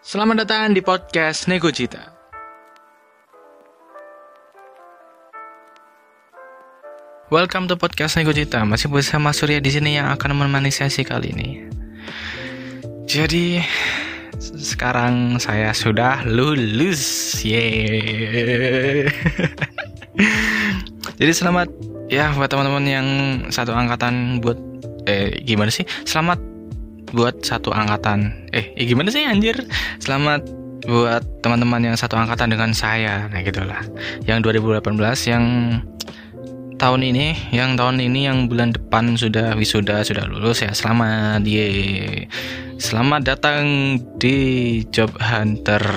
Selamat datang di podcast Nego Cita. Welcome to podcast Nego Cita. Masih bersama Surya di sini yang akan menemani sesi kali ini. Jadi sekarang saya sudah lulus. Jadi selamat ya buat teman-teman yang satu angkatan buat eh gimana sih? Selamat buat satu angkatan. Eh, eh gimana sih anjir? Selamat buat teman-teman yang satu angkatan dengan saya. Nah, gitulah. Yang 2018 yang tahun ini, yang tahun ini yang bulan depan sudah wisuda, sudah lulus ya. Selamat. Ye. Selamat datang di Job Hunter.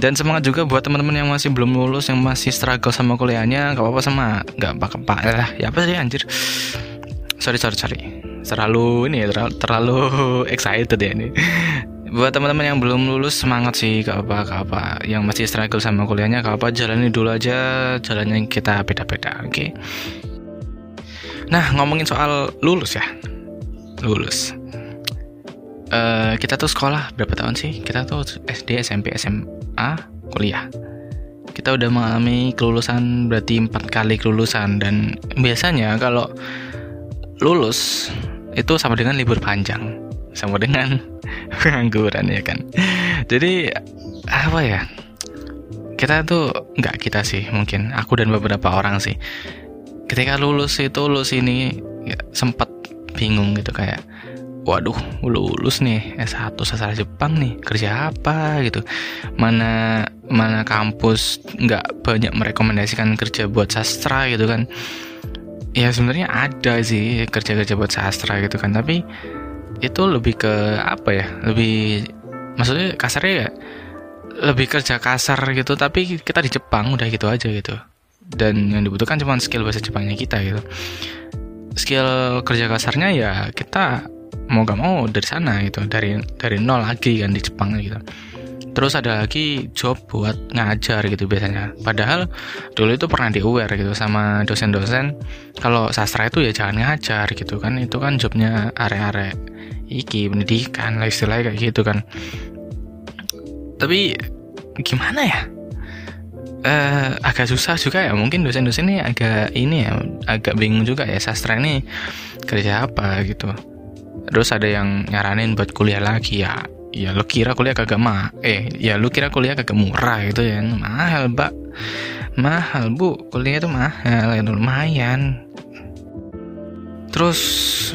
Dan semangat juga buat teman-teman yang masih belum lulus, yang masih struggle sama kuliahnya, gak apa-apa sama, gak apa-apa. Ya apa sih anjir? Sorry, sorry, sorry terlalu ini ya terlalu, terlalu excited ya ini. Buat teman-teman yang belum lulus semangat sih gak apa gak apa. Yang masih struggle sama kuliahnya gak apa jalani dulu aja jalannya kita beda-beda oke? Okay? nah ngomongin soal lulus ya. Lulus. Uh, kita tuh sekolah berapa tahun sih? Kita tuh SD SMP SMA kuliah. Kita udah mengalami kelulusan berarti empat kali kelulusan. Dan biasanya kalau lulus itu sama dengan libur panjang. Sama dengan pengangguran ya kan? Jadi apa ya? Kita tuh nggak kita sih mungkin. Aku dan beberapa orang sih. Ketika lulus itu lulus ini ya, sempat bingung gitu kayak waduh lulus nih S1 sastra Jepang nih kerja apa? gitu. Mana mana kampus nggak banyak merekomendasikan kerja buat sastra gitu kan ya sebenarnya ada sih kerja-kerja buat sastra gitu kan tapi itu lebih ke apa ya lebih maksudnya kasarnya ya lebih kerja kasar gitu tapi kita di Jepang udah gitu aja gitu. Dan yang dibutuhkan cuma skill bahasa Jepangnya kita gitu. Skill kerja kasarnya ya kita mau gak mau dari sana gitu dari dari nol lagi kan di Jepang gitu terus ada lagi job buat ngajar gitu biasanya. Padahal dulu itu pernah di aware gitu sama dosen-dosen kalau sastra itu ya jangan ngajar gitu kan. Itu kan jobnya are-are iki pendidikan lah istilahnya kayak gitu kan. Tapi gimana ya? Uh, agak susah juga ya. Mungkin dosen-dosen ini agak ini ya agak bingung juga ya sastra ini kerja apa gitu. Terus ada yang nyaranin buat kuliah lagi ya ya lu kira kuliah kagak mah eh ya lu kira kuliah kagak murah gitu ya. Mahal mbak. Mahal bu. Kuliah itu mahal ya lumayan. Terus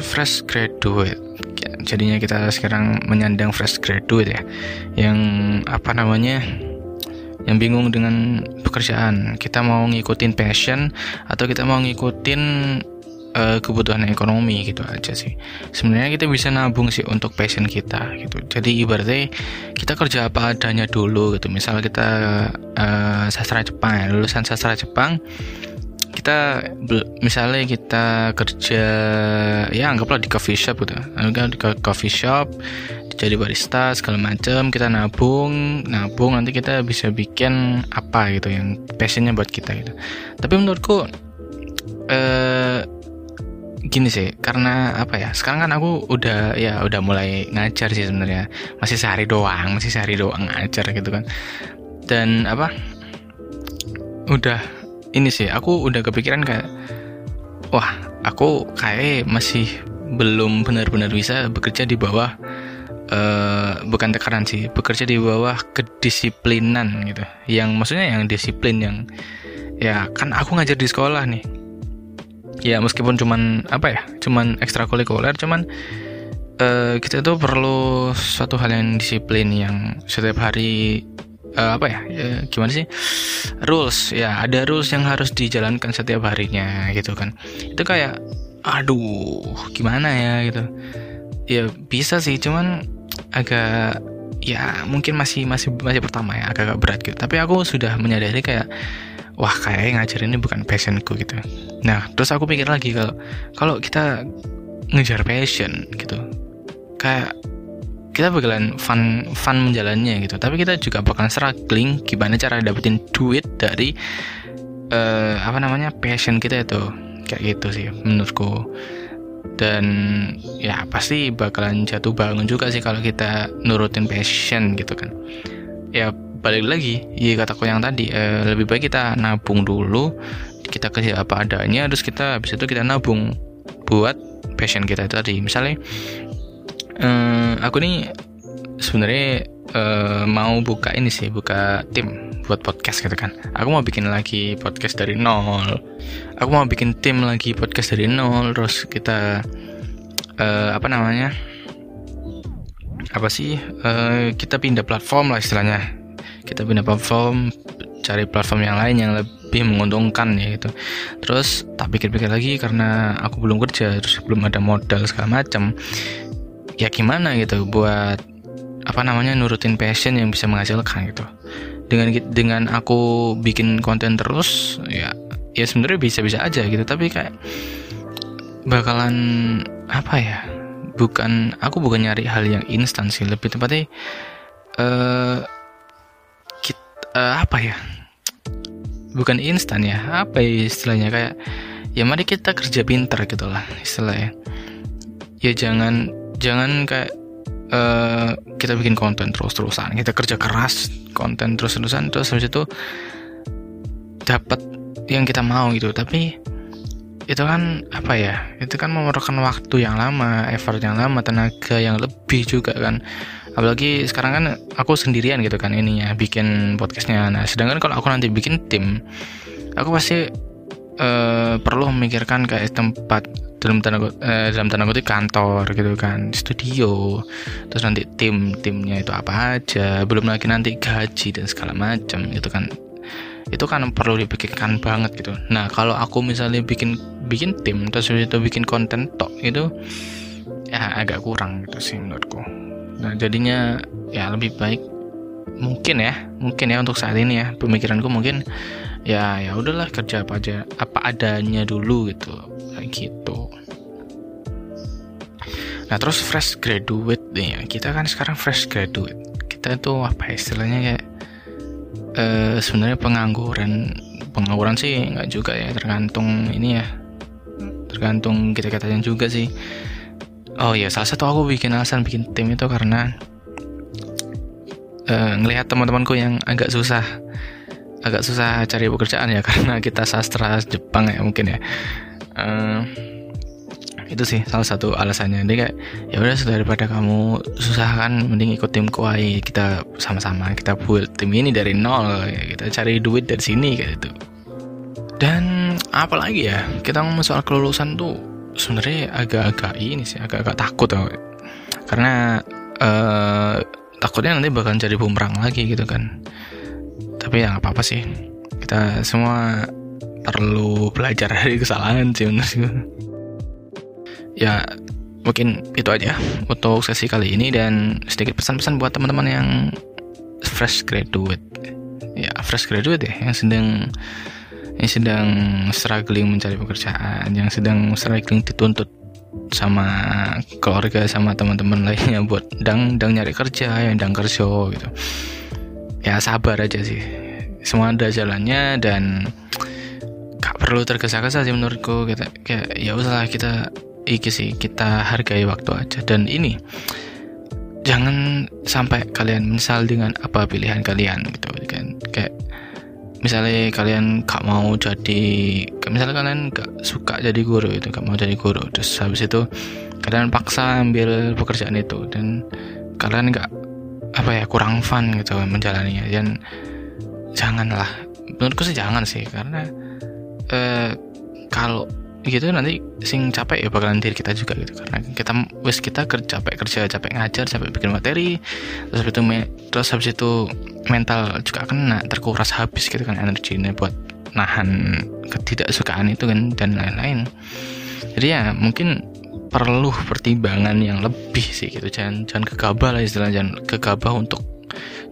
fresh graduate. Jadinya kita sekarang menyandang fresh graduate ya. Yang apa namanya yang bingung dengan pekerjaan. Kita mau ngikutin passion atau kita mau ngikutin uh, kebutuhan ekonomi gitu aja sih. Sebenarnya kita bisa nabung sih untuk passion kita gitu. Jadi ibaratnya kita kerja apa adanya dulu gitu. Misal kita uh, sastra Jepang ya lulusan sastra Jepang kita misalnya kita kerja ya anggaplah di coffee shop gitu. Anggap di coffee shop jadi barista segala macam kita nabung nabung nanti kita bisa bikin apa gitu yang passionnya buat kita gitu. Tapi menurutku eh, gini sih karena apa ya sekarang kan aku udah ya udah mulai ngajar sih sebenarnya. Masih sehari doang masih sehari doang ngajar gitu kan. Dan apa udah ini sih aku udah kepikiran kayak wah aku kayak masih belum benar-benar bisa bekerja di bawah uh, bukan tekanan sih bekerja di bawah kedisiplinan gitu. Yang maksudnya yang disiplin yang ya kan aku ngajar di sekolah nih ya meskipun cuman apa ya cuman ekstrakurikuler cuman uh, kita tuh perlu suatu hal yang disiplin yang setiap hari uh, apa ya, ya gimana sih rules ya ada rules yang harus dijalankan setiap harinya gitu kan. Itu kayak aduh gimana ya gitu. Ya bisa sih cuman agak ya mungkin masih masih masih pertama ya agak-agak berat gitu. Tapi aku sudah menyadari kayak wah kayak ngajar ini bukan passionku gitu. Nah terus aku pikir lagi kalau kalau kita ngejar passion gitu kayak kita bakalan fun fun menjalannya gitu. Tapi kita juga bakalan struggling gimana cara dapetin duit dari uh, apa namanya passion kita itu. Kayak gitu sih menurutku. Dan ya pasti bakalan jatuh bangun juga sih kalau kita nurutin passion gitu kan. Ya balik lagi ya kataku yang tadi eh, lebih baik kita nabung dulu kita kerja apa adanya terus kita habis itu kita nabung buat passion kita itu tadi. Misalnya eh, aku nih sebenarnya eh, mau buka ini sih buka tim buat podcast gitu kan. Aku mau bikin lagi podcast dari nol. Aku mau bikin tim lagi podcast dari nol terus kita uh, apa namanya apa sih uh, kita pindah platform lah istilahnya kita pindah platform cari platform yang lain yang lebih menguntungkan ya gitu. Terus tak pikir-pikir lagi karena aku belum kerja terus belum ada modal segala macam. Ya gimana gitu buat apa namanya nurutin passion yang bisa menghasilkan gitu. Dengan dengan aku bikin konten terus ya ya sebenarnya bisa-bisa aja gitu. Tapi kayak bakalan apa ya bukan aku bukan nyari hal yang instan sih. Lebih tepatnya uh, uh, apa ya? Bukan instan ya apa ya istilahnya? Kayak ya mari kita kerja pinter gitu lah istilahnya. Ya jangan jangan kayak uh, kita bikin konten terus-terusan kita kerja keras konten terus-terusan terus habis itu dapat yang kita mau gitu. Tapi itu kan apa ya itu kan memerlukan waktu yang lama effort yang lama tenaga yang lebih juga kan apalagi sekarang kan aku sendirian gitu kan ini ya bikin podcastnya. Nah sedangkan kalau aku nanti bikin tim aku pasti uh, perlu memikirkan kayak tempat dalam tanda eh, dalam tanda kutip kantor gitu kan studio. Terus nanti tim timnya itu apa aja belum lagi nanti gaji dan segala macam gitu kan. Itu kan perlu dipikirkan banget gitu. Nah kalau aku misalnya bikin bikin tim terus itu bikin konten tok itu ya agak kurang gitu sih menurutku nah jadinya ya lebih baik mungkin ya mungkin ya untuk saat ini ya. Pemikiranku mungkin ya ya udahlah kerja apa aja apa adanya dulu gitu kayak gitu. Nah terus fresh graduate nih ya. Kita kan sekarang fresh graduate. Kita itu apa ya, istilahnya kayak uh, sebenarnya pengangguran pengangguran sih nggak juga ya tergantung ini ya. Tergantung kita katanya juga sih oh ya salah satu aku bikin alasan bikin tim itu karena uh, ngelihat teman-temanku yang agak susah agak susah cari pekerjaan ya karena kita sastra Jepang ya mungkin ya. Uh, itu sih salah satu alasannya. Dia kayak ya udah daripada kamu susah kan mending ikut tim kuai kita sama-sama kita build tim ini dari nol kita cari duit dari sini kayak gitu. Dan apalagi ya kita ngomong soal kelulusan tuh sebenarnya agak-agak ini sih agak-agak takut tau. Karena uh, takutnya nanti bakal jadi bumerang lagi gitu kan. Tapi ya apa apa sih. Kita semua perlu belajar dari kesalahan sih menurut ya mungkin itu aja untuk sesi kali ini dan sedikit pesan-pesan buat teman-teman yang fresh graduate. Ya fresh graduate ya yang sedang yang sedang struggling mencari pekerjaan yang sedang struggling dituntut sama keluarga sama teman-teman lainnya buat dang dang nyari kerja yang dang kerja gitu. Ya sabar aja sih. Semua ada jalannya dan gak perlu tergesa-gesa sih menurutku kita kayak ya usahlah kita iki sih kita hargai waktu aja. Dan ini jangan sampai kalian menyesal dengan apa pilihan kalian gitu kan. Kayak misalnya kalian gak mau jadi misalnya kalian gak suka jadi guru itu gak mau jadi guru. Terus habis itu kalian paksa ambil pekerjaan itu dan kalian gak apa ya kurang fun gitu menjalaninya. Dan janganlah menurutku sih jangan sih karena eh, kalau gitu nanti sing capek ya bakalan diri kita juga gitu. Karena kita wis kita kerja capek kerja capek ngajar capek bikin materi terus habis itu terus habis itu mental juga kena terkuras habis gitu kan energinya buat nahan ketidaksukaan itu kan dan lain-lain. Jadi ya mungkin perlu pertimbangan yang lebih sih gitu. Jangan jangan gegabah lah istilah jangan gegabah untuk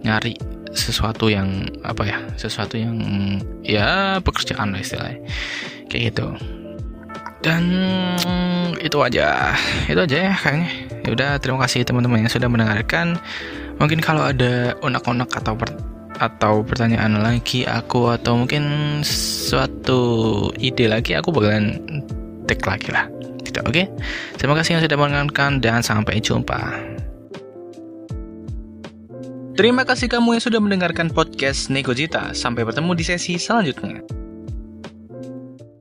nyari sesuatu yang apa ya sesuatu yang ya pekerjaan lah istilahnya. Kayak gitu dan itu aja itu aja ya kayaknya ya udah terima kasih teman-teman yang sudah mendengarkan mungkin kalau ada unek-unek atau per atau pertanyaan lagi aku atau mungkin suatu ide lagi aku bakalan tag lagi lah gitu Oke, terima kasih yang sudah menonton dan sampai jumpa. Terima kasih kamu yang sudah mendengarkan podcast Negojita. Sampai bertemu di sesi selanjutnya.